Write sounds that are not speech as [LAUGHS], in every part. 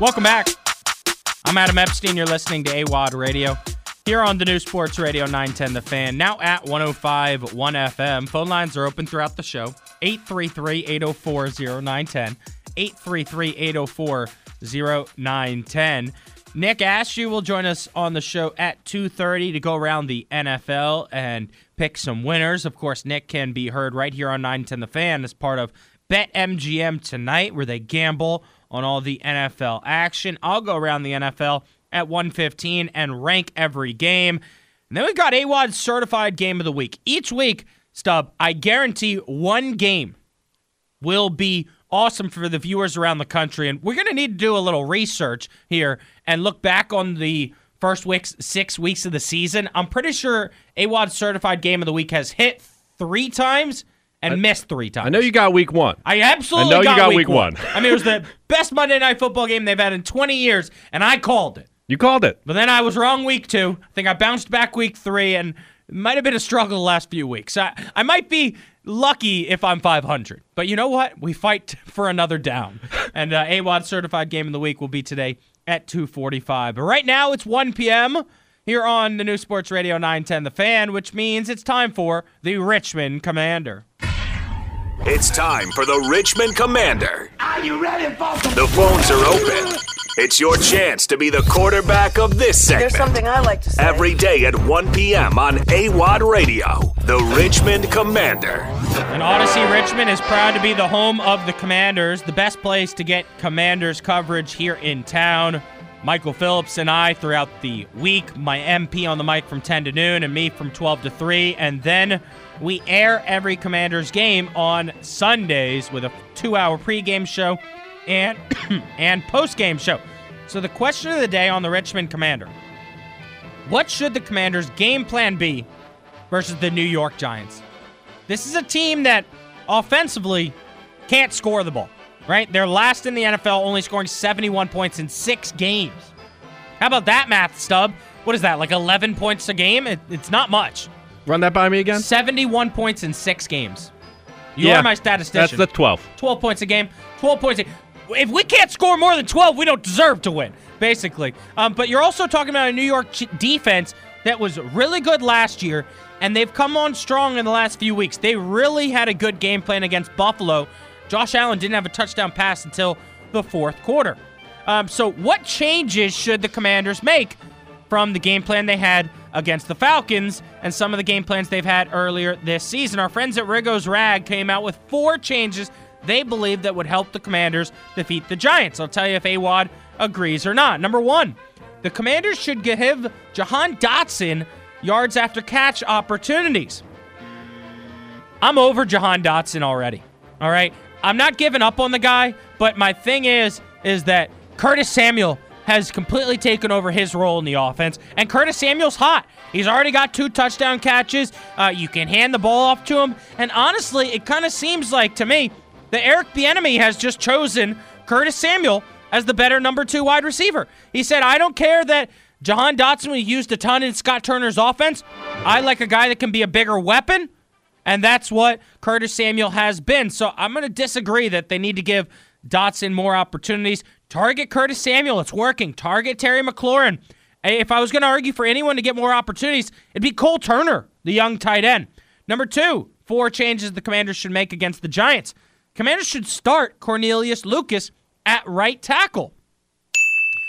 Welcome back. I'm Adam Epstein. You're listening to AWOD Radio here on the new Sports Radio 910 The Fan, now at 105 1 FM. Phone lines are open throughout the show 833 804 0910. 833 804 0910. Nick Ashew will join us on the show at 2.30 to go around the NFL and pick some winners. Of course, Nick can be heard right here on 910 The Fan as part of BetMGM tonight where they gamble on all the NFL action. I'll go around the NFL at 115 and rank every game. And then we've got AWOD's certified game of the week. Each week, Stub, I guarantee one game will be awesome for the viewers around the country. And we're going to need to do a little research here and look back on the first weeks, six weeks of the season. I'm pretty sure AWOD's certified game of the week has hit three times and I, missed three times. I know you got week one. I absolutely I know got you got week, week one. one. I mean, it was the [LAUGHS] best Monday night football game they've had in 20 years, and I called it. You called it. But then I was wrong week two. I think I bounced back week three, and it might have been a struggle the last few weeks. I, I might be lucky if I'm 500. But you know what? We fight [LAUGHS] for another down. [LAUGHS] and uh, AWOD certified game of the week will be today at 2:45. But right now it's 1 p.m. here on the new Sports Radio 910 The Fan, which means it's time for the Richmond Commander. It's time for the Richmond Commander. Are you ready, folks? The phones are open. It's your chance to be the quarterback of this segment. There's something I like to say. Every day at 1 p.m. on AWOD Radio, the Richmond Commander. And Audacy Richmond is proud to be the home of the Commanders, the best place to get Commanders coverage here in town. Michael Phillips and I throughout the week, my MP on the mic from 10 to noon, and me from 12 to 3. And then we air every Commanders game on Sundays with a two hour pregame show and, [COUGHS] and postgame show. So, the question of the day on the Richmond Commander What should the Commanders' game plan be versus the New York Giants? This is a team that offensively can't score the ball, right? They're last in the NFL, only scoring 71 points in six games. How about that math, Stub? What is that, like 11 points a game? It, it's not much. Run that by me again. 71 points in six games. You yeah, are my statistician. That's the 12. 12 points a game. 12 points a If we can't score more than 12, we don't deserve to win, basically. Um, but you're also talking about a New York ch- defense that was really good last year, and they've come on strong in the last few weeks. They really had a good game plan against Buffalo. Josh Allen didn't have a touchdown pass until the fourth quarter. Um, so, what changes should the Commanders make from the game plan they had against the Falcons and some of the game plans they've had earlier this season? Our friends at Riggo's Rag came out with four changes they believe that would help the Commanders defeat the Giants. I'll tell you if AWOD agrees or not. Number one, the Commanders should give Jahan Dotson yards after catch opportunities. I'm over Jahan Dotson already. All right. I'm not giving up on the guy, but my thing is, is that Curtis Samuel has completely taken over his role in the offense, and Curtis Samuel's hot. He's already got two touchdown catches. Uh, you can hand the ball off to him, and honestly, it kind of seems like to me that Eric Bieniemy has just chosen Curtis Samuel as the better number two wide receiver. He said, "I don't care that Jahan Dotson was used a ton in Scott Turner's offense. I like a guy that can be a bigger weapon." And that's what Curtis Samuel has been. So I'm going to disagree that they need to give Dotson more opportunities. Target Curtis Samuel. It's working. Target Terry McLaurin. If I was going to argue for anyone to get more opportunities, it'd be Cole Turner, the young tight end. Number two, four changes the Commanders should make against the Giants. Commanders should start Cornelius Lucas at right tackle.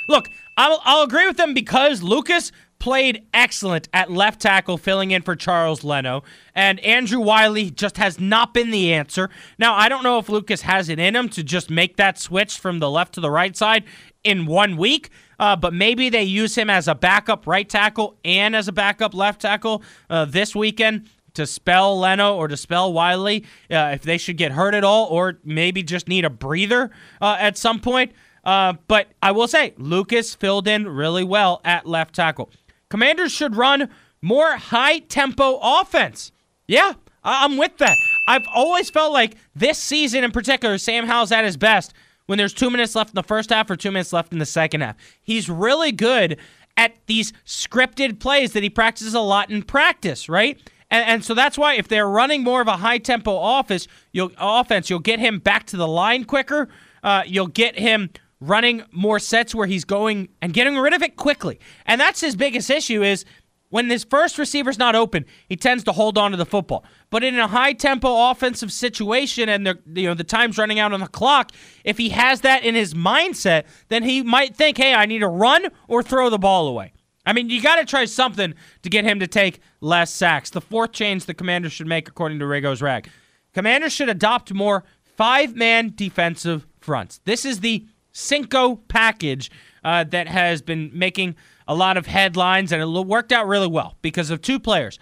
Look, I'll, I'll agree with them because Lucas played excellent at left tackle, filling in for Charles Leno. And Andrew Wiley just has not been the answer. Now, I don't know if Lucas has it in him to just make that switch from the left to the right side in one week, uh, but maybe they use him as a backup right tackle and as a backup left tackle uh, this weekend to spell Leno or to spell Wiley uh, if they should get hurt at all, or maybe just need a breather uh, at some point. Uh, but I will say, Lucas filled in really well at left tackle. Commanders should run more high tempo offense. Yeah, I'm with that. I've always felt like this season in particular, Sam Howell's at his best when there's two minutes left in the first half or two minutes left in the second half. He's really good at these scripted plays that he practices a lot in practice, right? And, and so that's why if they're running more of a high tempo offense, you'll offense, you'll get him back to the line quicker. Uh, you'll get him running more sets where he's going and getting rid of it quickly. And that's his biggest issue is when his first receiver's not open, he tends to hold on to the football. But in a high tempo offensive situation and the you know the time's running out on the clock, if he has that in his mindset, then he might think, "Hey, I need to run or throw the ball away." I mean, you got to try something to get him to take less sacks. The fourth change the Commanders should make, according to Riggo's Rag, Commanders should adopt more five-man defensive fronts. This is the Cinco package uh, that has been making a lot of headlines, and it worked out really well because of two players,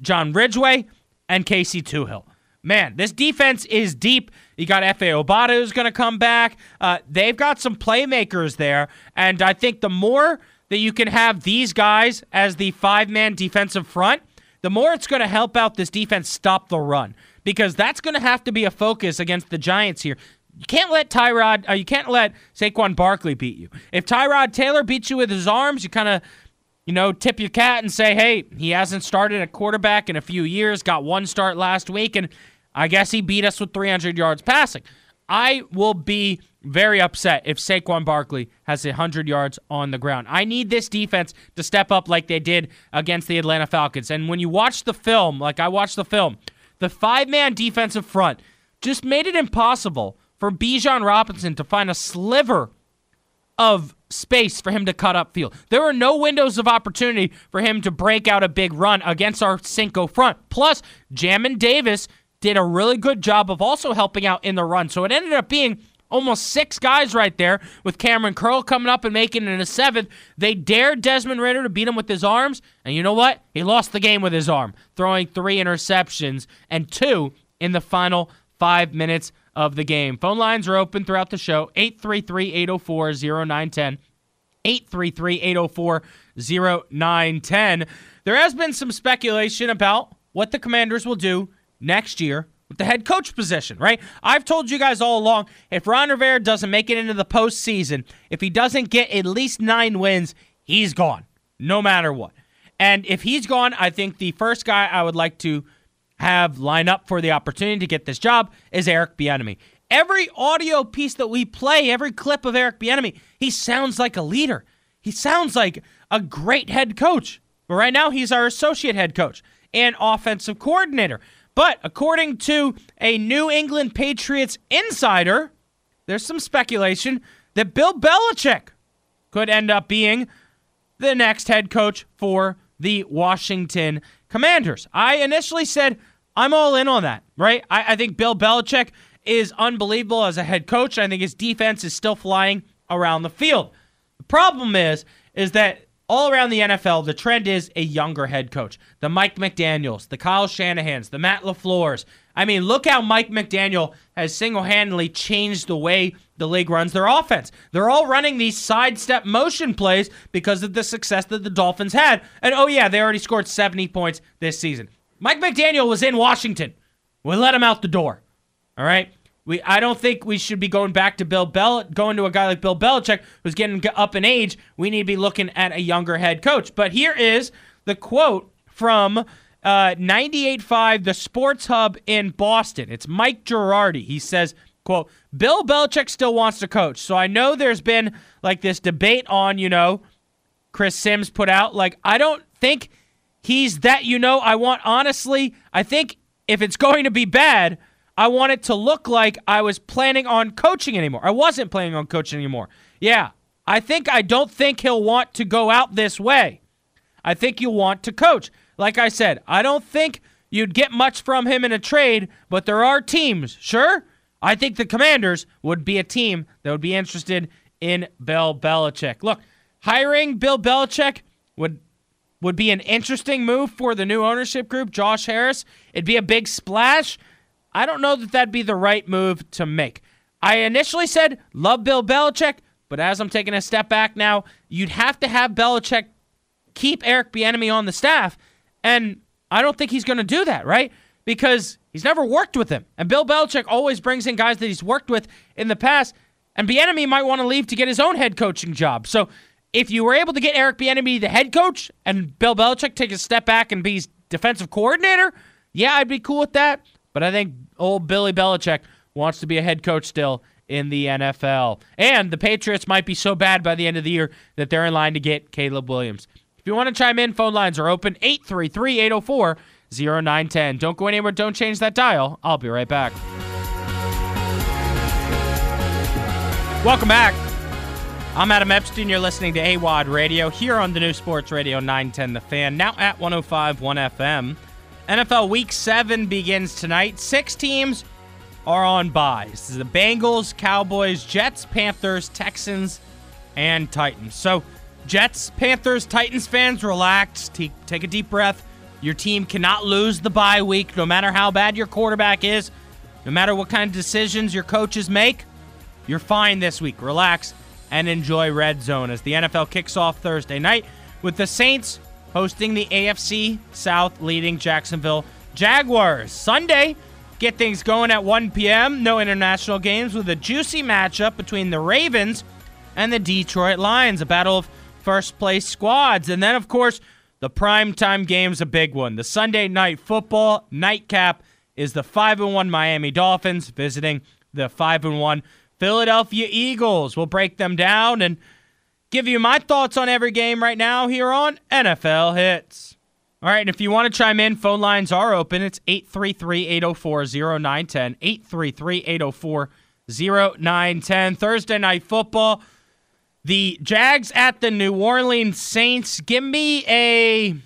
John Ridgeway and Casey Toohill. Man, this defense is deep. You got Efe Obada who's going to come back. Uh, they've got some playmakers there, and I think the more that you can have these guys as the five-man defensive front, the more it's going to help out this defense stop the run because that's going to have to be a focus against the Giants here. You can't let Tyrod, uh, you can't let Saquon Barkley beat you. If Tyrod Taylor beats you with his arms, you kind of, you know, tip your cat and say, hey, he hasn't started a quarterback in a few years, got one start last week, and I guess he beat us with 300 yards passing. I will be very upset if Saquon Barkley has 100 yards on the ground. I need this defense to step up like they did against the Atlanta Falcons. And when you watch the film, like I watched the film, the five man defensive front just made it impossible for Bijan Robinson to find a sliver of space for him to cut up field. There were no windows of opportunity for him to break out a big run against our Cinco front. Plus, Jamin Davis did a really good job of also helping out in the run. So it ended up being almost six guys right there with Cameron Curl coming up and making it a seventh. They dared Desmond Ridder to beat him with his arms. And you know what? He lost the game with his arm, throwing three interceptions and two in the final five minutes of the game. Phone lines are open throughout the show 833 804 0910. 833 804 0910. There has been some speculation about what the commanders will do next year with the head coach position, right? I've told you guys all along if Ron Rivera doesn't make it into the postseason, if he doesn't get at least nine wins, he's gone, no matter what. And if he's gone, I think the first guy I would like to have line up for the opportunity to get this job is Eric Bieniemy. Every audio piece that we play, every clip of Eric Bieniemy, he sounds like a leader. He sounds like a great head coach. But right now, he's our associate head coach and offensive coordinator. But according to a New England Patriots insider, there's some speculation that Bill Belichick could end up being the next head coach for the Washington Commanders. I initially said I'm all in on that, right? I, I think Bill Belichick is unbelievable as a head coach. I think his defense is still flying around the field. The problem is, is that all around the NFL, the trend is a younger head coach. The Mike McDaniels, the Kyle Shanahans, the Matt LaFleurs. I mean, look how Mike McDaniel has single handedly changed the way the league runs their offense. They're all running these sidestep motion plays because of the success that the Dolphins had. And oh, yeah, they already scored 70 points this season. Mike McDaniel was in Washington. We let him out the door. All right. We I don't think we should be going back to Bill Bell going to a guy like Bill Belichick who's getting up in age. We need to be looking at a younger head coach. But here is the quote from uh, 98.5 The Sports Hub in Boston. It's Mike Giardi. He says, quote, Bill Belichick still wants to coach. So I know there's been like this debate on, you know, Chris Sims put out. Like, I don't think – He's that you know. I want, honestly, I think if it's going to be bad, I want it to look like I was planning on coaching anymore. I wasn't planning on coaching anymore. Yeah, I think I don't think he'll want to go out this way. I think you want to coach. Like I said, I don't think you'd get much from him in a trade, but there are teams, sure. I think the Commanders would be a team that would be interested in Bill Belichick. Look, hiring Bill Belichick would would be an interesting move for the new ownership group, Josh Harris. It'd be a big splash. I don't know that that'd be the right move to make. I initially said love Bill Belichick, but as I'm taking a step back now, you'd have to have Belichick keep Eric Bieniemy on the staff, and I don't think he's going to do that, right? Because he's never worked with him, and Bill Belichick always brings in guys that he's worked with in the past, and Bieniemy might want to leave to get his own head coaching job. So if you were able to get Eric Bieniemy the head coach and Bill Belichick take a step back and be defensive coordinator, yeah, I'd be cool with that. But I think old Billy Belichick wants to be a head coach still in the NFL. And the Patriots might be so bad by the end of the year that they're in line to get Caleb Williams. If you want to chime in, phone lines are open 833 804 0910. Don't go anywhere, don't change that dial. I'll be right back. Welcome back. I'm Adam Epstein. You're listening to AWOD Radio here on the new Sports Radio 910 The Fan, now at 105.1 FM. NFL Week 7 begins tonight. Six teams are on byes. The Bengals, Cowboys, Jets, Panthers, Texans, and Titans. So, Jets, Panthers, Titans fans, relax. T- take a deep breath. Your team cannot lose the bye week, no matter how bad your quarterback is, no matter what kind of decisions your coaches make. You're fine this week. Relax and enjoy Red Zone as the NFL kicks off Thursday night with the Saints hosting the AFC South leading Jacksonville Jaguars. Sunday, get things going at 1 p.m. No international games with a juicy matchup between the Ravens and the Detroit Lions, a battle of first place squads. And then, of course, the primetime game's a big one. The Sunday night football nightcap is the 5 1 Miami Dolphins visiting the 5 1 Philadelphia Eagles. We'll break them down and give you my thoughts on every game right now here on NFL Hits. All right, and if you want to chime in, phone lines are open. It's 833 804 0910. 833 804 0910. Thursday night football. The Jags at the New Orleans Saints. Give me a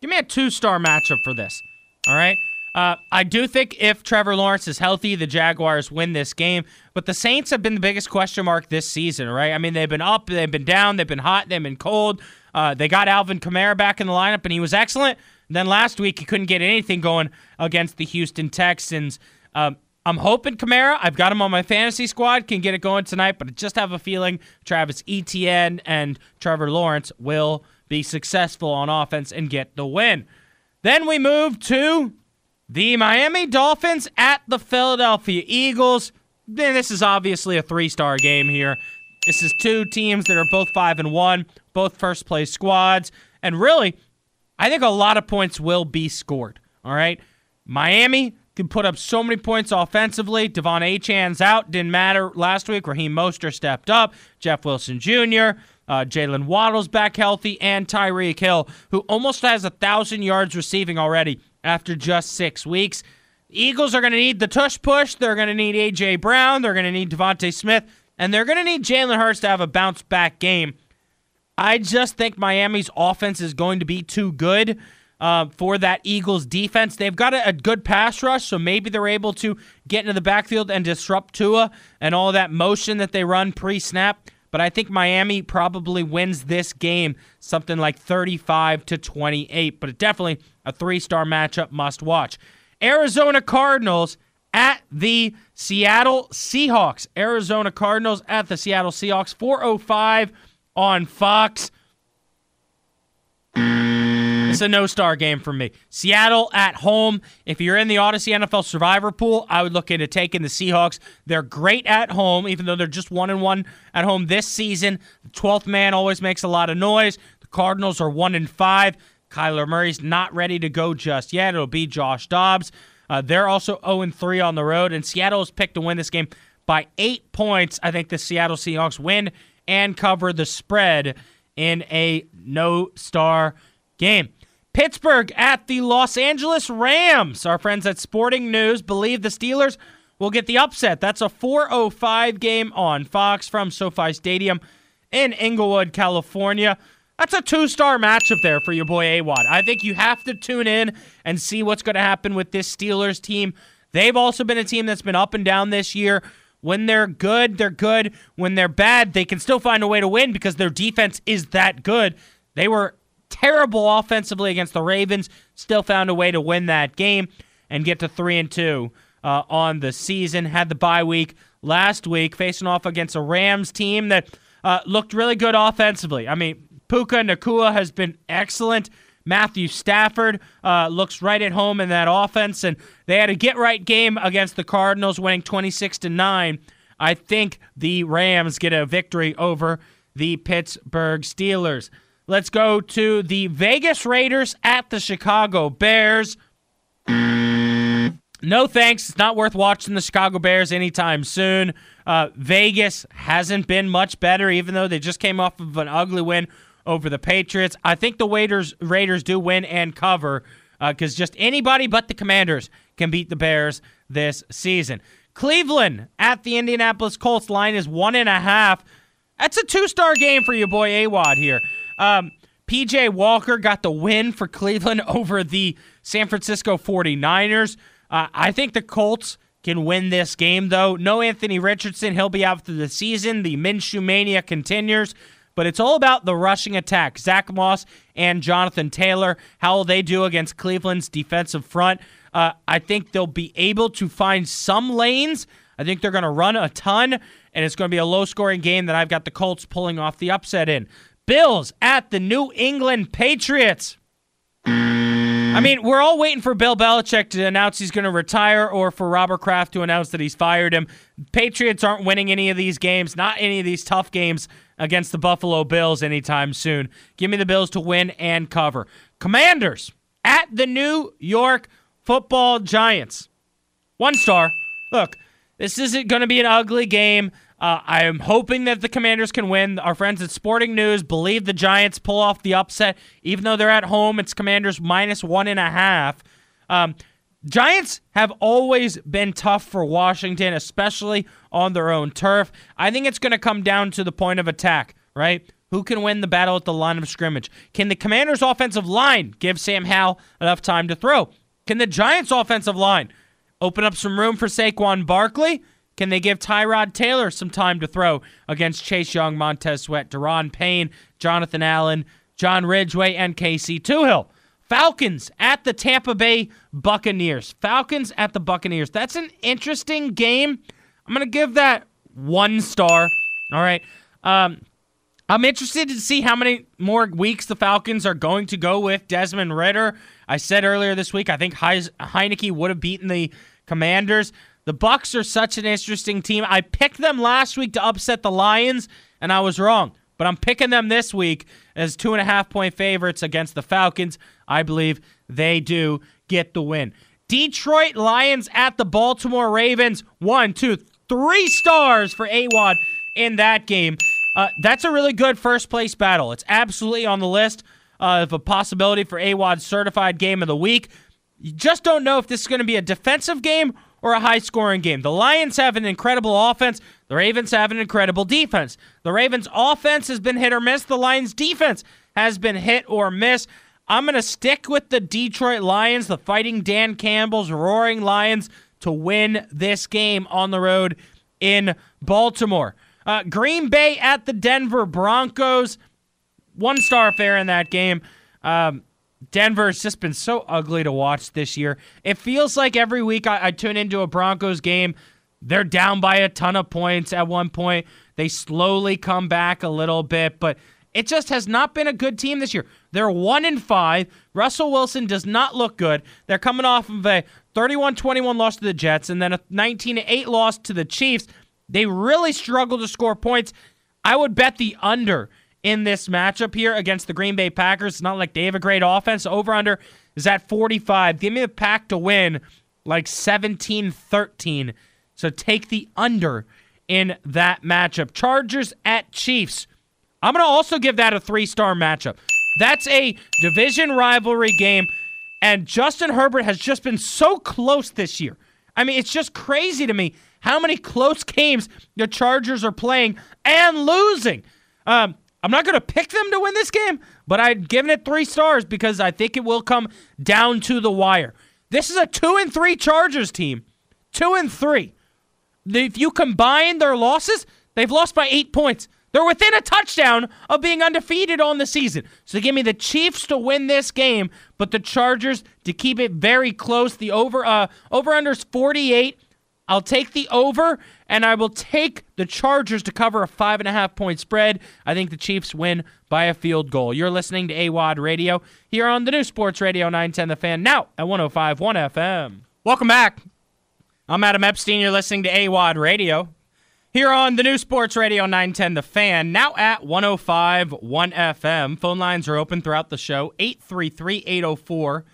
give me a two-star matchup for this. All right. Uh, I do think if Trevor Lawrence is healthy, the Jaguars win this game. But the Saints have been the biggest question mark this season, right? I mean, they've been up, they've been down, they've been hot, they've been cold. Uh, they got Alvin Kamara back in the lineup, and he was excellent. then last week, he couldn't get anything going against the Houston Texans. Um, I'm hoping Kamara, I've got him on my fantasy squad, can get it going tonight, but I just have a feeling Travis Etienne and Trevor Lawrence will be successful on offense and get the win. Then we move to the Miami Dolphins at the Philadelphia Eagles. This is obviously a three-star game here. This is two teams that are both five and one, both first place squads, and really, I think a lot of points will be scored. All right, Miami can put up so many points offensively. De'Von Achane's out. Didn't matter last week. Raheem Mostert stepped up. Jeff Wilson Jr., uh, Jaylen Waddle's back healthy, and Tyreek Hill, who almost has a thousand yards receiving already after just six weeks. Eagles are going to need the tush push. They're going to need A.J. Brown. They're going to need DeVonta Smith. And they're going to need Jalen Hurts to have a bounce back game. I just think Miami's offense is going to be too good uh, for that Eagles defense. They've got a, a, good pass rush, so maybe they're able to get into the backfield and disrupt Tua and all that motion that they run pre snap. But I think Miami probably wins this game something like 35 to 28. But definitely a three star matchup must watch. Arizona Cardinals at the Seattle Seahawks. Arizona Cardinals at the Seattle Seahawks. 405 on Fox. It's a no star game for me. Seattle at home. If you're in the Audacy NFL Survivor pool, I would look into taking the Seahawks. They're great at home, even though they're just one and one at home this season. The 12th man always makes a lot of noise. The Cardinals are one and five. Kyler Murray's not ready to go just yet. It'll be Josh Dobbs. Uh, they're also 0 3 on the road, and Seattle is picked to win this game by eight points. I think the Seattle Seahawks win and cover the spread in a no star game. Pittsburgh at the Los Angeles Rams. Our friends at Sporting News believe the Steelers will get the upset. That's a 405 game on Fox from SoFi Stadium in Inglewood, California. That's a two star matchup there for your boy AWOD. I think you have to tune in and see what's going to happen with this Steelers team. They've also been a team that's been up and down this year. When they're good, they're good. When they're bad, they can still find a way to win because their defense is that good. They were terrible offensively against the Ravens, still found a way to win that game and get to 3 and 2 uh, on the season. Had the bye week last week facing off against a Rams team that uh, looked really good offensively. I mean, Puka Nacua has been excellent. Matthew Stafford uh, looks right at home in that offense, and they had a get right game against the Cardinals, winning 26 to nine. I think the Rams get a victory over the Pittsburgh Steelers. Let's go to the Vegas Raiders at the Chicago Bears. no thanks. It's not worth watching the Chicago Bears anytime soon. Uh, Vegas hasn't been much better, even though they just came off of an ugly win over the Patriots. I think the Raiders Raiders do win and cover because uh, just anybody but the Commanders can beat the Bears this season. Cleveland at the Indianapolis Colts line is one and a half. That's a two star game for your boy AWOD here. Um, PJ Walker got the win for Cleveland [LAUGHS] over the San Francisco 49ers. Uh, I think the Colts can win this game, though. No Anthony Richardson. He'll be out for the season. The Minshew mania continues. But it's all about the rushing attack. Zack Moss and Jonathan Taylor. How will they do against Cleveland's defensive front? Uh, I think they'll be able to find some lanes. I think they're going to run a ton, and it's going to be a low scoring game that I've got the Colts pulling off the upset in. Bills at the New England Patriots. I mean, we're all waiting for Bill Belichick to announce he's going to retire or for Robert Kraft to announce that he's fired him. Patriots aren't winning any of these games, not any of these tough games against the Buffalo Bills anytime soon. Give me the Bills to win and cover. Commanders at the New York Football Giants. One star. Look, this isn't going to be an ugly game. Uh, I am hoping that the Commanders can win. Our friends at Sporting News believe the Giants pull off the upset, even though they're at home. It's Commanders minus one and a half. Um, Giants have always been tough for Washington, especially on their own turf. I think it's going to come down to the point of attack, right? Who can win the battle at the line of scrimmage? Can the Commanders' offensive line give Sam Howell enough time to throw? Can the Giants' offensive line open up some room for Saquon Barkley? Can they give Tyrod Taylor some time to throw against Chase Young, Montez Sweat, Daron Payne, Jonathan Allen, John Ridgeway, and Casey Toohill? Falcons at the Tampa Bay Buccaneers. Falcons at the Buccaneers. That's an interesting game. I'm going to give that one star. All right. Um, I'm interested to see how many more weeks the Falcons are going to go with Desmond Ridder. I said earlier this week I think Heinicke would have beaten the Commanders. The Bucks are such an interesting team. I picked them last week to upset the Lions, and I was wrong. But I'm picking them this week as two and a half point favorites against the Falcons. I believe they do get the win. Detroit Lions at the Baltimore Ravens. One, two, three stars for AWOD in that game. Uh, that's a really good first place battle. It's absolutely on the list uh, of a possibility for AWOD's certified game of the week. You just don't know if this is going to be a defensive game or a high scoring game. The Lions have an incredible offense. The Ravens have an incredible defense. The Ravens' offense has been hit or miss. The Lions' defense has been hit or miss. I'm going to stick with the Detroit Lions, the fighting Dan Campbell's Roaring Lions, to win this game on the road in Baltimore. Uh, Green Bay at the Denver Broncos. One star affair in that game. Um, Denver's just been so ugly to watch this year. It feels like every week I, I, tune into a Broncos game, they're down by a ton of points at one point. They slowly come back a little bit, but it just has not been a good team this year. They're one in five. Russell Wilson does not look good. They're coming off of a 31-21 loss to the Jets and then a 19-8 loss to the Chiefs. They really struggle to score points. I would bet the under in this matchup here against the Green Bay Packers. It's not like they have a great offense. Over under is at 45. Give me the pack to win like 17 13. So take the under in that matchup. Chargers at Chiefs. I'm going to also give that a three star matchup. That's a division rivalry game. And Justin Herbert has just been so close this year. I mean, it's just crazy to me how many close games the Chargers are playing and losing. Um, I'm not going to pick them to win this game, but I've given it three stars because I think it will come down to the wire. This is a two and three Chargers team. Two and three. If you combine their losses, they've lost by eight points. They're within a touchdown of being undefeated on the season. So give me the Chiefs to win this game, but the Chargers to keep it very close. The over uh over unders 48. I'll take the over, and I will take the Chargers to cover a five and a half point spread. I think the Chiefs win by a field goal. You're listening to AWOD Radio here on the new Sports Radio 910 The Fan, now at 105.1 FM. Welcome back. I'm Adam Epstein. You're listening to AWOD Radio here on the new Sports Radio 910 The Fan, now at 105.1 FM. Phone lines are open throughout the show 833 804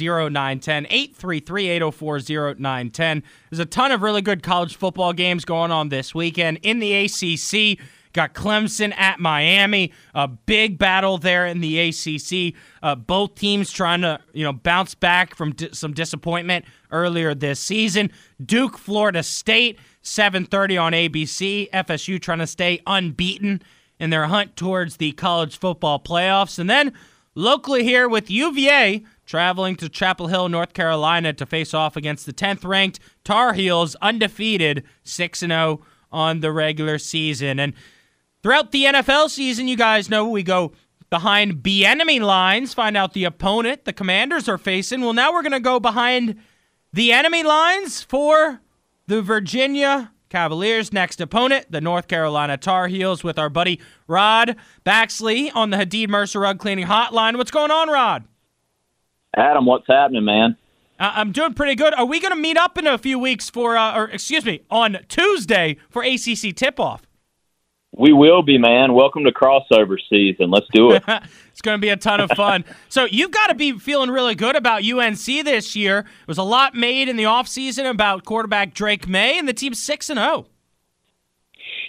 0910 833 804 0910. There's a ton of really good college football games going on this weekend in the ACC. Got Clemson at Miami, a big battle there in the ACC. Uh, both teams trying to, you know, bounce back from di- some disappointment earlier this season. Duke, Florida State, 7:30 on ABC. FSU trying to stay unbeaten in their hunt towards the college football playoffs, and then locally here with UVA traveling to Chapel Hill, North Carolina to face off against the 10th ranked Tar Heels, undefeated, 6 0 on the regular season. And throughout the NFL season, you guys know we go behind the enemy lines, find out the opponent the commanders are facing. Well, now we're going to go behind the enemy lines for the Virginia Cavaliers' next opponent, the North Carolina Tar Heels, with our buddy Rodd Baxley on the Hadid Mercer Rug Cleaning Hotline. What's going on, Rodd? Adam, what's happening, man? Uh, I'm doing pretty good. Are we going to meet up in a few weeks for, uh, or excuse me, on Tuesday for ACC tip off? We will be, man. Welcome to crossover season. Let's do it. [LAUGHS] it's going to be a ton of fun. so you've got to be feeling really good about UNC this year. There was a lot made in the offseason about quarterback Drake Maye, and the team's 6 and 0.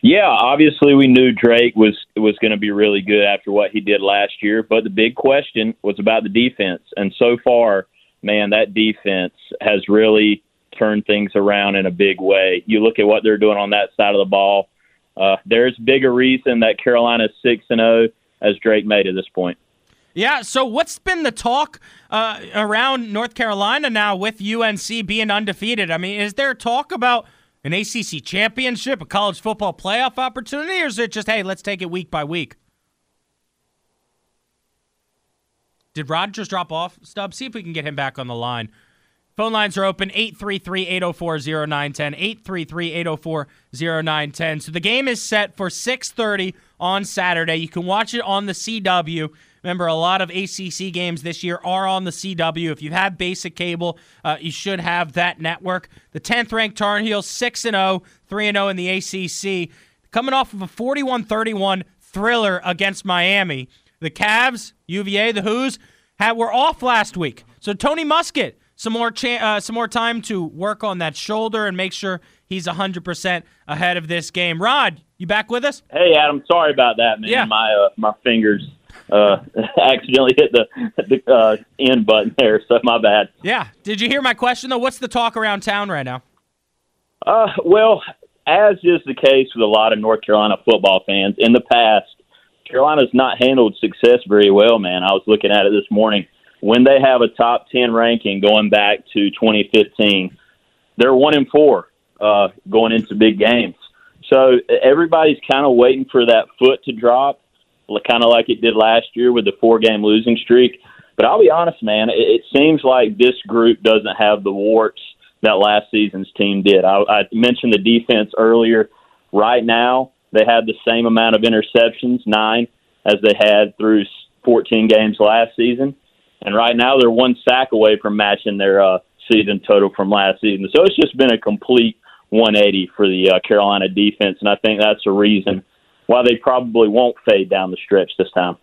Yeah, obviously we knew Drake was was going to be really good after what he did last year, but the big question was about the defense. And so far, man, that defense has really turned things around in a big way. You look at what they're doing on that side of the ball. Uh, there's bigger reason that Carolina's six and zero as Drake made at this point. Yeah. So what's been the talk uh, around North Carolina now with UNC being undefeated? I mean, is there talk about an ACC championship, a college football playoff opportunity, or is it just hey, let's take it week by week? Did Rodd just drop off? Stub, see if we can get him back on the line. Phone lines are open 833 804 0910. 833 804 0910. So the game is set for 6:30 on Saturday. You can watch it on the CW. Remember, a lot of ACC games this year are on the CW. If you have basic cable, uh, you should have that network. The 10th ranked Tar Heels, 6 0, 3 0 in the ACC. Coming off of a 41 31 thriller against Miami. The Cavs, UVA, the Hoos, had, were off last week. So Tony Muskett, some more cha- uh, some more time to work on that shoulder and make sure he's 100% ahead of this game. Rodd, you back with us? Hey, Adam. Sorry about that, man. Yeah. My uh, my fingers uh, [LAUGHS] accidentally hit the the uh, end button there, so my bad. Yeah. Did you hear my question though? What's the talk around town right now? Uh, well, as is the case with a lot of North Carolina football fans, in the past, Carolina's not handled success very well. Man, I was looking at it this morning. When they have a top ten ranking going back to 2015, they're one in four uh, going into big games. So everybody's kind of waiting for that foot to drop kind of like it did last year with the four game losing streak. But I'll be honest, man, it, it seems like this group doesn't have the warts that last season's team did. I, I mentioned the defense earlier. Right now, they have the same amount of interceptions, nine, as they had through 14 games last season. And right now, they're one sack away from matching their uh, season total from last season. So it's just been a complete 180 for the uh, Carolina defense, and I think that's the reason why they probably won't fade down the stretch this time.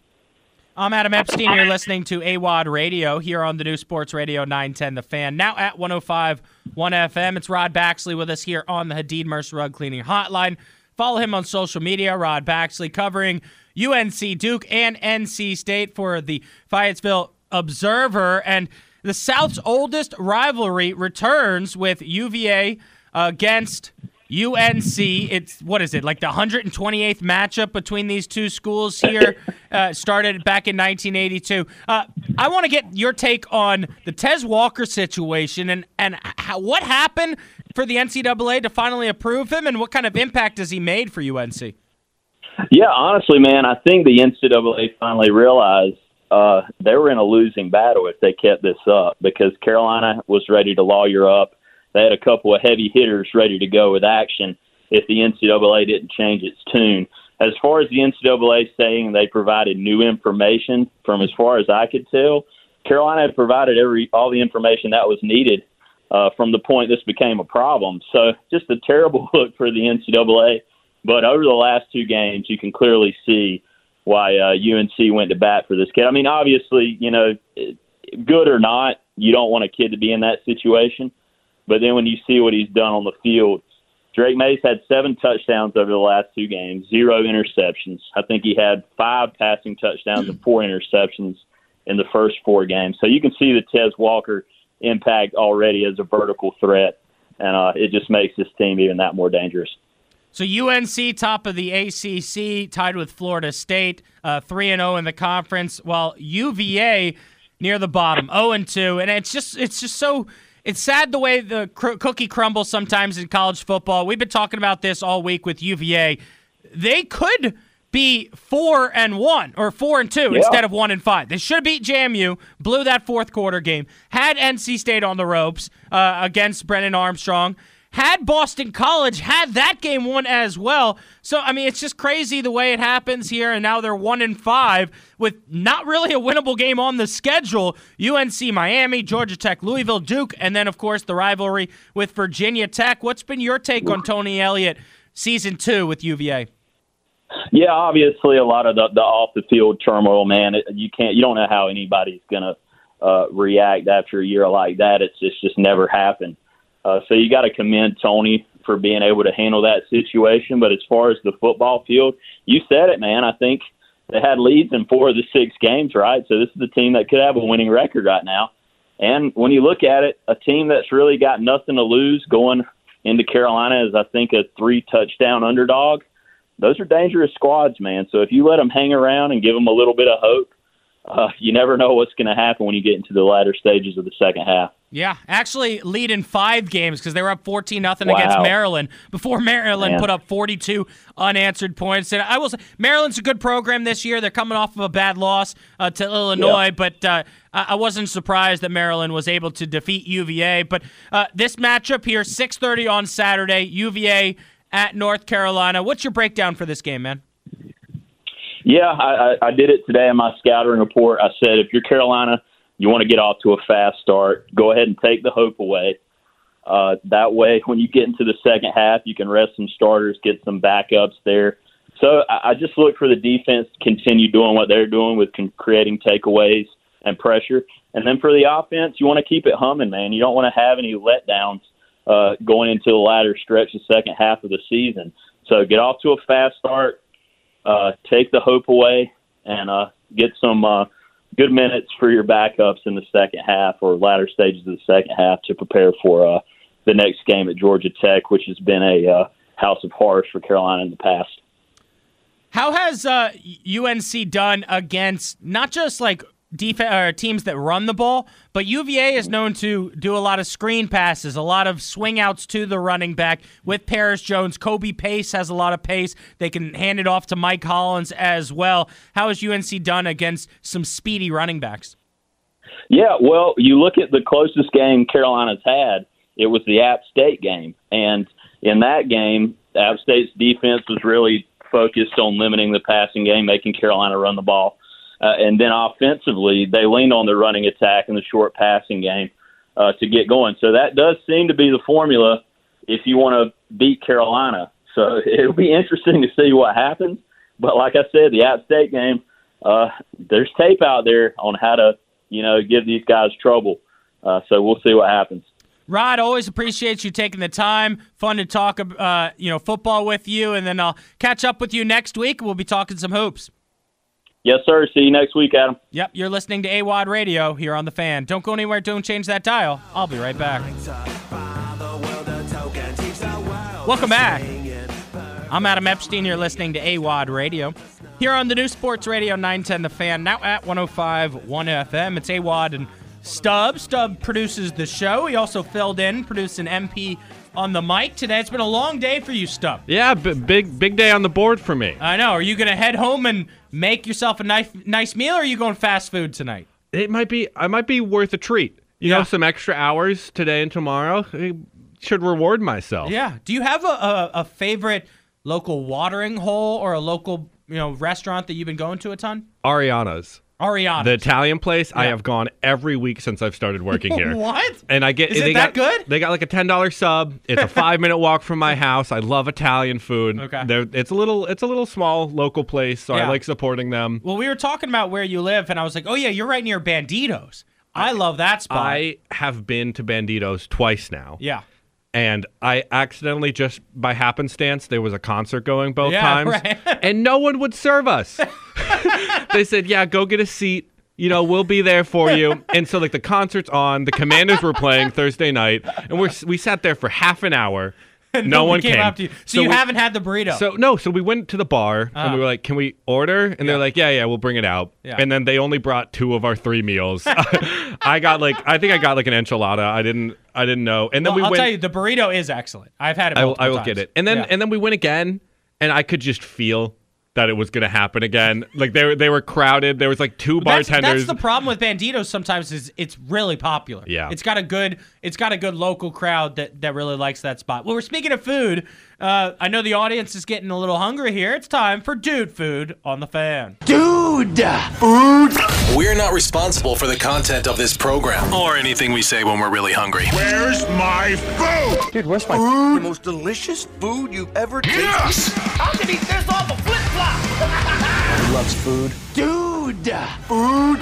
I'm Adam Epstein. You're listening to AWOD Radio here on the new Sports Radio 910 The Fan. Now at 105 1 FM. It's Rodd Baxley with us here on the Hadid Mercer Rug Cleaning Hotline. Follow him on social media, Rodd Baxley, covering UNC Duke and NC State for the Fayetteville Observer. And the South's oldest rivalry returns with UVA against UNC. It's what is it like the 128th matchup between these two schools here? Uh, started back in 1982. Uh, I want to get your take on the Tez Walker situation and and how, what happened for the NCAA to finally approve him, and what kind of impact has he made for UNC? Yeah, honestly, man, I think the NCAA finally realized uh, they were in a losing battle if they kept this up because Carolina was ready to lawyer up they had a couple of heavy hitters ready to go with action if the NCAA didn't change its tune. As far as the NCAA saying they provided new information, from as far as I could tell, Carolina had provided every all the information that was needed uh, from the point this became a problem. So just a terrible [LAUGHS] look for the NCAA. But over the last two games, you can clearly see why uh, UNC went to bat for this kid. I mean, obviously, you know, good or not, you don't want a kid to be in that situation. But then when you see what he's done on the field, Drake Maye's had seven touchdowns over the last two games, zero interceptions. I think he had five passing touchdowns and four interceptions in the first four games. So you can see the Tez Walker impact already as a vertical threat, and uh, it just makes this team even that more dangerous. So UNC top of the ACC, tied with Florida State, uh, three and zero in the conference, while UVA near the bottom, zero and two, and it's just it's just so it's sad the way the cr- cookie crumbles sometimes in college football. We've been talking about this all week with UVA. They could be four and one or four and two Yeah. instead of one and five. They should have beat JMU, blew that fourth quarter game, had NC State on the ropes uh, against Brennan Armstrong. Had Boston College had that game won as well. So I mean, it's just crazy the way it happens here. And now they're one and five with not really a winnable game on the schedule. UNC, Miami, Georgia Tech, Louisville, Duke, and then of course the rivalry with Virginia Tech. What's been your take on Tony Elliott season two with UVA? Yeah, obviously a lot of the, the off the field turmoil, man. It, you can't, you don't know how anybody's gonna uh, react after a year like that. It's just just never happened. Uh, so you got to commend Tony for being able to handle that situation. But as far as the football field, you said it, man. I think they had leads in four of the six games, right? So this is a team that could have a winning record right now. And when you look at it, a team that's really got nothing to lose going into Carolina is, I think, a three touchdown underdog those are dangerous squads, man. So if you let them hang around and give them a little bit of hope, uh, you never know what's going to happen when you get into the latter stages of the second half. Yeah, actually lead in five games because they were up 14 nothing Wow. against Maryland before Maryland Man. put up 42 unanswered points. And I will say, Maryland's a good program this year. They're coming off of a bad loss uh, to Illinois, but uh, I I wasn't surprised that Maryland was able to defeat UVA. But uh, this matchup here, 6:30 on Saturday, UVA at North Carolina. What's your breakdown for this game, man? Yeah, I, I, did it today in my scouting report. I said if you're Carolina, you want to get off to a fast start, go ahead and take the hope away. Uh, that way, when you get into the second half, you can rest some starters, get some backups there. So I, I just look for the defense to continue doing what they're doing with con- creating takeaways and pressure. And then for the offense, you want to keep it humming, man. You don't want to have any letdowns uh, going into the latter stretch, the second half of the season. So get off to a fast start, uh, take the hope away, and uh, get some uh, good minutes for your backups in the second half or latter stages of the second half to prepare for uh, the next game at Georgia Tech, which has been a uh, house of horrors for Carolina in the past. How has uh, UNC done against not just like def- or teams that run the ball, but UVA is known to do a lot of screen passes, a lot of swing outs to the running back with Paris Jones. Kobe Pace has a lot of pace. They can hand it off to Mike Hollins as well. How has UNC done against some speedy running backs? Yeah, well, you look at the closest game Carolina's had, it was the App State game. And in that game, App State's defense was really focused on limiting the passing game, making Carolina run the ball. Uh, and then offensively, they leaned on the running attack and the short passing game uh, to get going. So that does seem to be the formula if you want to beat Carolina. So [LAUGHS] it'll be interesting to see what happens. But like I said, the App State game, uh, there's tape out there on how to, you know, give these guys trouble. Uh, so we'll see what happens. Rodd, always appreciate you taking the time. Fun to talk, uh, you know, football with you, and then I'll catch up with you next week. We'll be talking some hoops. Yes, sir. See you next week, Adam. Yep, you're listening to AWOD Radio here on the Fan. Don't go anywhere. Don't change that dial. I'll be right back. Welcome back. I'm Adam Epstein. You're listening to AWOD Radio here on the new Sports Radio 910 The Fan. Now at 105 1 FM. It's AWOD and Stubb. Stubb produces the show. He also filled in, produced an MP on the mic today. It's been a long day for you, Stubb. Yeah, b- big big day on the board for me. I know. Are you going to head home and make yourself a nice nice meal, or are you going fast food tonight? It might be I might be worth a treat. You Yeah. know, some extra hours today and tomorrow. I should reward myself. Yeah. Do you have a, a, a favorite local watering hole or a local you know restaurant that you've been going to a ton? Ariana's. Ariana. The Italian place, I have gone every week since I've started working [LAUGHS] here. what? And I get Is it they that got, good? They got like a ten dollar sub. It's a [LAUGHS] five minute walk from my house. I love Italian food. Okay. They're, it's a little it's a little small local place, so Yeah. I like supporting them. Well, we were talking about where you live, and I was like, oh yeah, you're right near Banditos. I love that spot. I have been to Banditos twice now. yeah. And I accidentally, just by happenstance, there was a concert going both Yeah, times, right. [LAUGHS] and no one would serve us. [LAUGHS] they said, "Yeah, go get a seat. You know, we'll be there for you." And so, like, the concert's on. The Commanders were playing Thursday night, and we we sat there for half an hour. [LAUGHS] no one came came. up to you. So, you we- haven't had the burrito. So no, so we went to the bar and Ah. we were like, "Can we order?" And they're like, "Yeah, yeah, we'll bring it out." Yeah. And then they only brought two of our three meals. I got like, I think I got like an enchilada. I didn't, I didn't know. And then Well, we I'll went. tell you, the burrito is excellent. I've had it. I will, I will get it. And then, Yeah. and then we went again, and I could just feel that it was going to happen again. Like they were, they were crowded. There was like two bartenders. that's the problem with Banditos. Sometimes is it's really popular. Yeah. it's got a good it's got a good local crowd that that really likes that spot. Well, we're speaking of food. Uh, I know the audience is getting a little hungry here. It's time for dude food on the fan. Dude food. We're not responsible for the content of this program or anything we say when we're really hungry. Where's my food? Dude, where's my food? The most delicious food you've ever tasted. Yes! I can eat this off a flip flop. Loves food? Dude! Food!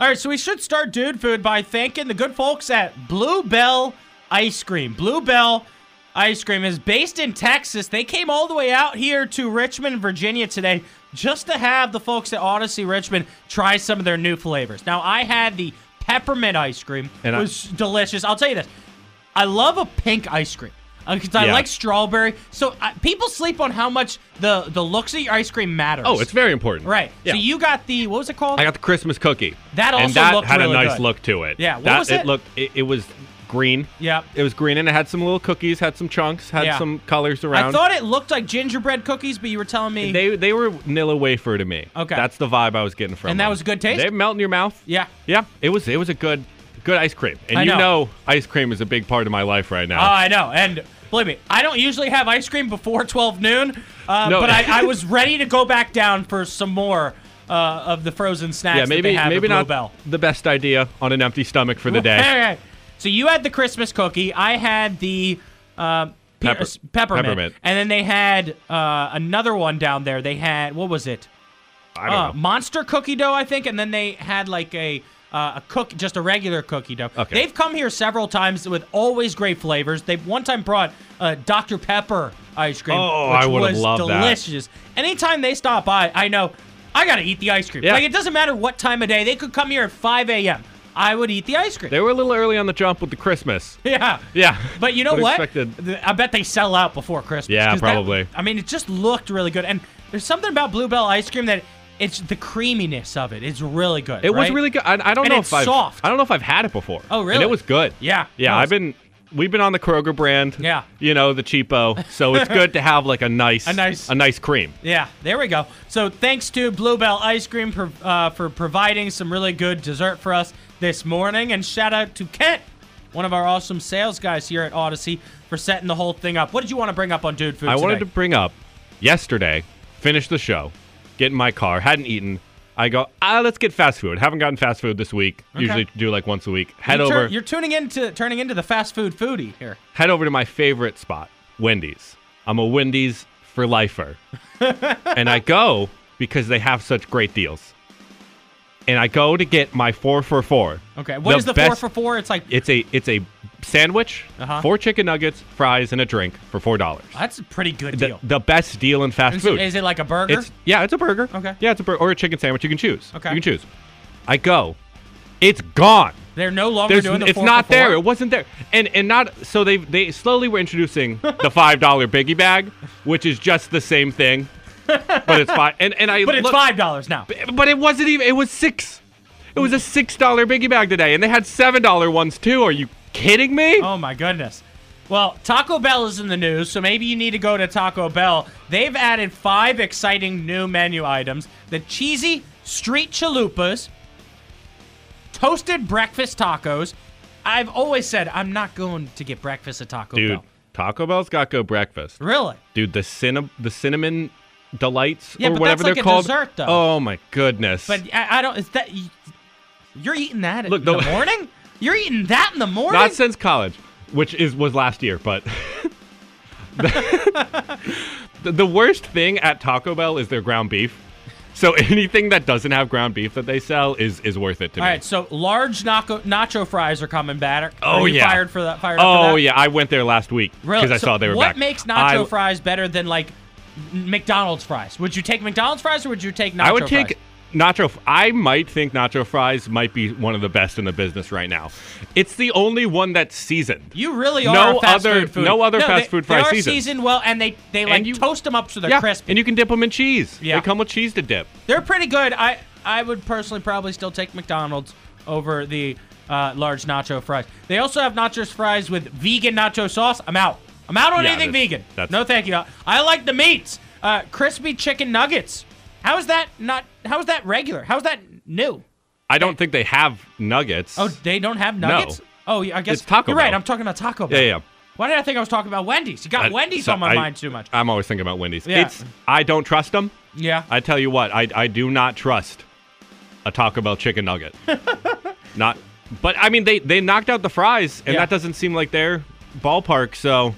All right, so we should start dude food by thanking the good folks at Blue Bell Ice Cream. Blue Bell Ice Cream is based in Texas. They came all the way out here to Richmond, Virginia today just to have the folks at Audacy Richmond try some of their new flavors. Now, I had the peppermint ice cream. And it I- was delicious. I'll tell you this. I love a pink ice cream. Because I Yeah. like strawberry. So uh, people sleep on how much the, the looks of your ice cream matters. oh, it's very important. Right. Yeah. So you got the, what was it called? I got the Christmas cookie. That also and that had really a nice good. look to it. Yeah, what that, was it? It looked. It, it was green. Yep. It was green and it had some little cookies, had some chunks, had Yeah. some colors around. I thought it looked like gingerbread cookies, but you were telling me. They they were vanilla wafer to me. Okay. That's the vibe I was getting from And that them. was a good taste? They melt in your mouth. yeah. Yeah. It was it was a good good ice cream. And I you know. know. ice cream is a big part of my life right now. Oh, I know. And believe me, I don't usually have ice cream before [LAUGHS] 12 noon, uh, No. but I, I was [LAUGHS] ready to go back down for some more uh, of the frozen snacks yeah, maybe maybe not Blue Bell. the best idea on an empty stomach for the day. Right. So you had the Christmas cookie. I had the uh, pe- Pepper- peppermint. peppermint. And then they had uh, another one down there. They had, what was it? I don't uh, know. monster cookie dough, I think, and then they had like a uh, a cook, just a regular cookie dough. Okay. They've come here several times with always great flavors. They one time brought uh, Dr Pepper ice cream, Oh, which I was loved that. delicious. Anytime they stop by, I know I gotta eat the ice cream. Yeah. Like it doesn't matter what time of day. They could come here at 5 a.m. I would eat the ice cream. They were a little early on the jump with the Christmas. [LAUGHS] yeah. Yeah. But you know what? expected- I bet they sell out before Christmas. Yeah, 'cause that- probably. I mean, it just looked really good. And there's something about Blue Bell ice cream that it's the creaminess of it. It's really good. It was really good. I, I don't And know it's if I've soft. I don't know if I've had it before. Oh, And really? it was good. Yeah. Yeah, I've been we've been on the Kroger brand. Yeah. You know, the cheapo. So it's good to have like a nice [LAUGHS] A nice- a nice cream. Yeah, there we go. So thanks to Blue Bell Ice Cream for, uh, for providing some really good dessert for us this morning. And shout out to Kent, one of our awesome sales guys here at Audacy, for setting the whole thing up. What did you want to bring up on Dude Food I today? wanted to bring up yesterday, finish the show, get in my car, hadn't eaten. I go, ah, let's get fast food. Haven't gotten fast food this week. Usually do like once a week. Head you over you're tuning into turning into the fast food foodie here. head over to my favorite spot, Wendy's. I'm a Wendy's for lifer. [LAUGHS] and I go because they have such great deals. And I go to get my four for four. Okay, what is the, best- four for four? It's like It's a it's a sandwich, Uh-huh. four chicken nuggets, fries, and a drink for four dollars. that's a pretty good deal. the best deal in fast food. is it like a burger? It's yeah, it's a burger. Okay. Yeah, it's a burger or a chicken sandwich. You can choose. Okay. You can choose. I go. It's gone. They're no longer There's, doing the it's four not for four? there. It wasn't there. And and not so they they slowly were introducing the five dollar biggie bag, which is just the same thing, but it's five. And and I But it's five dollars now. But it wasn't even. It was six. It was a six dollar biggie bag today, and they had seven dollar ones too. Are you kidding me? Oh my goodness. Well, Taco Bell is in the news, so maybe you need to go to Taco Bell. They've added five exciting new menu items: the cheesy street chalupas, toasted breakfast tacos. I've always said I'm not going to get breakfast at Taco Bell. Dude, Bell. Taco Bell's got good breakfast. Really? Dude, the cinna- the cinnamon delights Yeah, or but whatever that's like they're a called. dessert. Oh my goodness. But I, I don't. Is that you're eating that Look, in the the- morning? [LAUGHS] You're eating that in the morning? not since college, which is was last year, but [LAUGHS] the, the worst thing at Taco Bell is their ground beef. So [LAUGHS] anything that doesn't have ground beef that they sell is is worth it to All me. right, so large nacho, nacho fries are coming back. Oh, are you yeah. fired for that? Fired up for Oh that? yeah, I went there last week Really? because I So saw they were what back. makes nacho I, fries better than like McDonald's fries? Would you take McDonald's fries or would you take nacho fries? I would take fries? nacho. I might think nacho fries might be one of the best in the business right now. It's the only one that's seasoned. You really No are fast other- no other fast they, food they fry are seasoned. seasoned well, and they they like you- toast them up so they're yeah, crispy. and you can dip them in cheese. Yeah. they come with cheese to dip. They're pretty good. I I would personally probably still take McDonald's over the uh, large nacho fries. They also have nachos fries with vegan nacho sauce. I'm out. I'm out on Yeah, anything that's- vegan. that's- no, thank you. I like the meats. Uh, crispy chicken nuggets. How is that not? How is that regular? How is that new? I don't think they have nuggets. Oh, they don't have nuggets. No. Oh, yeah, I guess It's Taco You're right. I'm talking about Taco Bell. yeah, yeah. Why did I think I was talking about Wendy's? You got I- Wendy's so on my I- mind too much. I'm always thinking about Wendy's. Yeah. It's I don't trust them. yeah. I tell you what, I I do not trust a Taco Bell chicken nugget. [LAUGHS] not, but I mean they they knocked out the fries, and Yeah. that doesn't seem like their ballpark. So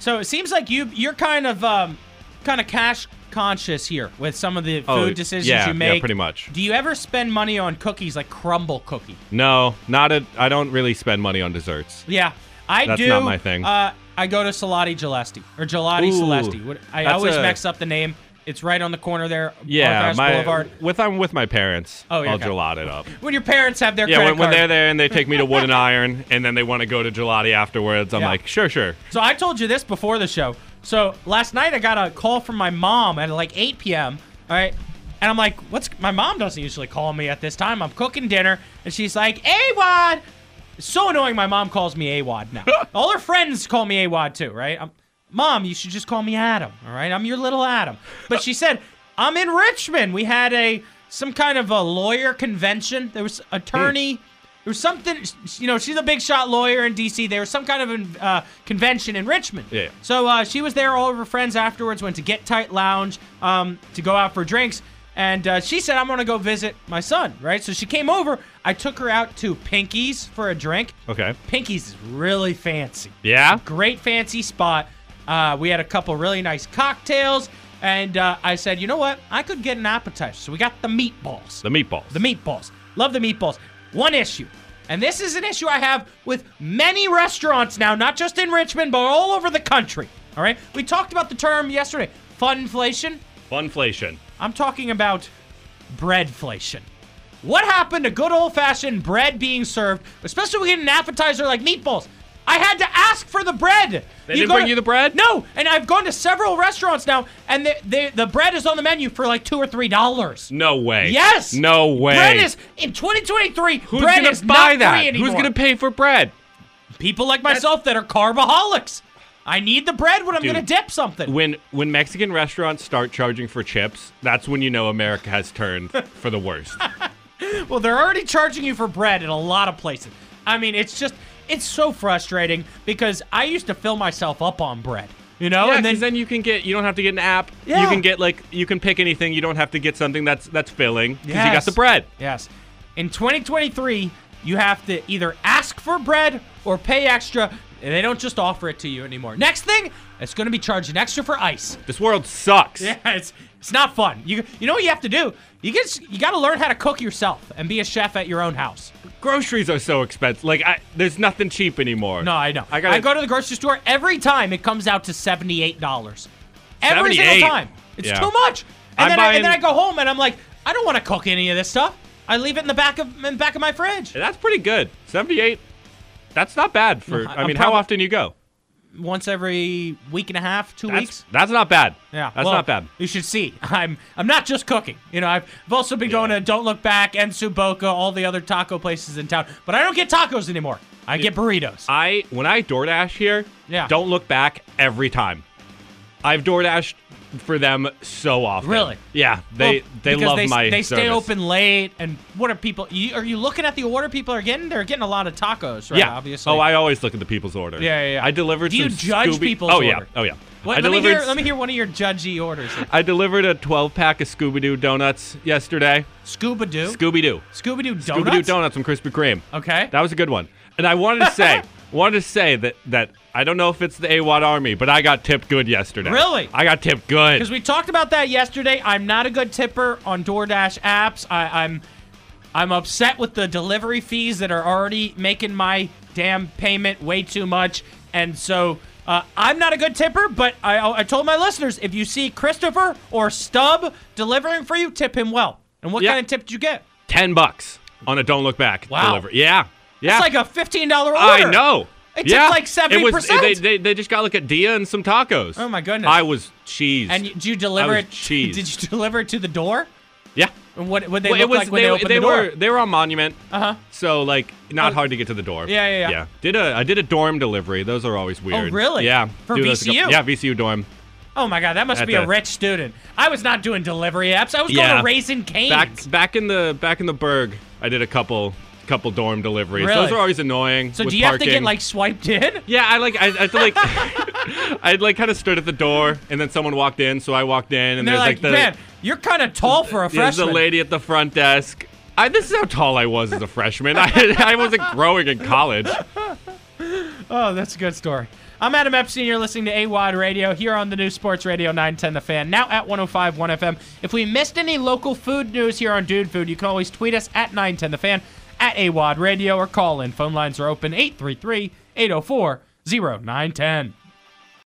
So it seems like you you're kind of um, kind of cash conscious here with some of the food Oh, decisions yeah, you make. yeah, pretty much. Do you ever spend money on cookies like crumble cookie? no, not a. I don't really spend money on desserts. Yeah, I That's do. not my thing. Uh, I go to Salati Gillespie or Gelati Ooh, Celesti. I always a- mix up the name. It's right on the corner there. Yeah, my Boulevard. with I'm with my parents. Oh, yeah, I'll okay. gelate it up. When your parents have their Yeah, when, when they're there and they take me to Wood and Iron, and then they want to go to gelati afterwards, I'm Yeah. like, sure, sure. So I told you this before the show. So last night I got a call from my mom at like 8 p.m. All right. And I'm like, what's my mom doesn't usually call me at this time. I'm cooking dinner and she's like, AWOD. It's so annoying my mom calls me AWOD now. [LAUGHS] All her friends call me AWOD too, right? I'm, mom, you should just call me Adam, all right? I'm your little Adam. But she said, I'm in Richmond. We had a some kind of a lawyer convention. There was attorney there was something, you know, she's a big shot lawyer in D.C. There was some kind of uh, convention in Richmond. Yeah. So uh, she was there. All of her friends afterwards went to Get Tight Lounge um, to go out for drinks. And uh, she said, I'm going to go visit my son, right? So she came over. I took her out to Pinky's for a drink. Okay. Pinky's is really fancy. Yeah. Great fancy spot. Uh, we had a couple really nice cocktails. And uh, I said, you know what? I could get an appetizer. So we got the meatballs. The meatballs. The meatballs. Love the meatballs. One issue, and this is an issue I have with many restaurants now, not just in Richmond, but all over the country. All right? We talked about the term yesterday funflation. Funflation. I'm talking about breadflation. What happened to good old fashioned bread being served, especially when we get an appetizer like meatballs? I had to ask for the bread. They didn't bring you the bread? No, and I've gone to several restaurants now, and the, the, the bread is on the menu for like two or three dollars. No way. Yes. No way. Bread is in 2023. Who's bread gonna is buy not that? free anymore. Who's gonna pay for bread? People like myself that are carbaholics. I need the bread when I'm Dude. gonna dip something. When when Mexican restaurants start charging for chips, that's when you know America has turned for the worst. [LAUGHS] Well, they're already charging you for bread in a lot of places. I mean, it's just it's so frustrating because I used to fill myself up on bread, you know, Yeah, and then, then you can get you don't have to get an app. Yeah. You can get like you can pick anything. You don't have to get something that's that's filling because you got the bread. yes, in 2023, you have to either ask for bread or pay extra. And they don't just offer it to you anymore. Next thing, it's going to be charging extra for ice. This world sucks. [LAUGHS] Yeah, it's it's not fun. You you know what you have to do? You get you got to learn how to cook yourself and be a chef at your own house. Groceries are so expensive. Like I, there's nothing cheap anymore. No, I know. I I, gotta- go to the grocery store every time. It comes out to seventy eight dollars. Every single time. It's Yeah. too much. And then I, and then I go home and I'm like, I don't want to cook any of this stuff. I leave it in the back of in the back of my fridge. That's pretty good. 78. That's not bad for. No, I mean, how often you go? Once every week and a half, two That's weeks. that's not bad. Yeah, that's well, not bad. You should see. [LAUGHS] I'm I'm not just cooking. You know, I've, I've also been going to Don't Look Back and Suboka, all the other taco places in town. But I don't get tacos anymore. I get burritos. I when I DoorDash here, Yeah. don't look back every time. I've DoorDashed for them so often. Really? Yeah, they Well, they love they, my They stay open late, and what are people? You, are you looking at the order people are getting? They're getting a lot of tacos, right? Yeah, obviously. Oh, I always look at the people's order. Yeah, yeah, yeah. I delivered. Do you judge Scooby- people's Oh yeah, order? oh yeah. What- let me hear. Let me hear one of your judgy orders. I delivered a 12 pack of Scooby Doo donuts yesterday. Scooby Doo. Scooby Doo. Scooby Doo donuts. Scooby Doo donuts from Krispy Kreme. Okay. That was a good one. And I wanted to say, [LAUGHS] wanted to say that that I don't know if it's the AWOD Army, but I got tipped good yesterday. Really? I got tipped good. Because we talked about that yesterday. I'm not a good tipper on DoorDash apps. I, I'm I'm upset with the delivery fees that are already making my damn payment way too much, and so uh, I'm not a good tipper. But I, I told my listeners if you see Christopher or Stub delivering for you, tip him well. And what Yeah. kind of tip did you get? Ten bucks on a Don't Look Back Wow. delivery. Yeah, yeah. It's like a fifteen dollar order. I know. It took yeah. like 70%. They, they, they just got like a dia and some tacos. Oh, my goodness. I was cheese. And you, did you deliver was it? cheese. [LAUGHS] Did you deliver it to the door? yeah. And what would they Well, look was like when they, they, opened they the door? were they were on Monument. Uh huh. So like not Oh. hard to get to the door. Yeah, yeah, yeah. Yeah. Did a I did a dorm delivery. Those are always weird. Oh really? Yeah. For Do those a couple- VCU? yeah, VCU dorm. Oh my god, that must At be a rich student. I was not doing delivery apps. I was going to Raising Cane's. Back back in the back in the Berg, I did a couple couple dorm deliveries. Really? Those are always annoying. so do you have to get like swiped in? Yeah, I like I, I had to like [LAUGHS] I'd like kind of stood at the door and then someone walked in, so I walked in and, And they're there's like, like, the man, you're kind of tall for a freshman. there's a lady at the front desk. I, this is how tall I was as a freshman. I, I wasn't growing in college. Oh, that's a good story. I'm Adam Epstein. You're listening to AWOD Radio here on the new Sports Radio 910 The Fan, now at 105.1 FM. If we missed any local food news here on Dude Food, you can always tweet us at 910 The Fan, at AWOD Radio, or call in. Phone lines are open 833 804 0910.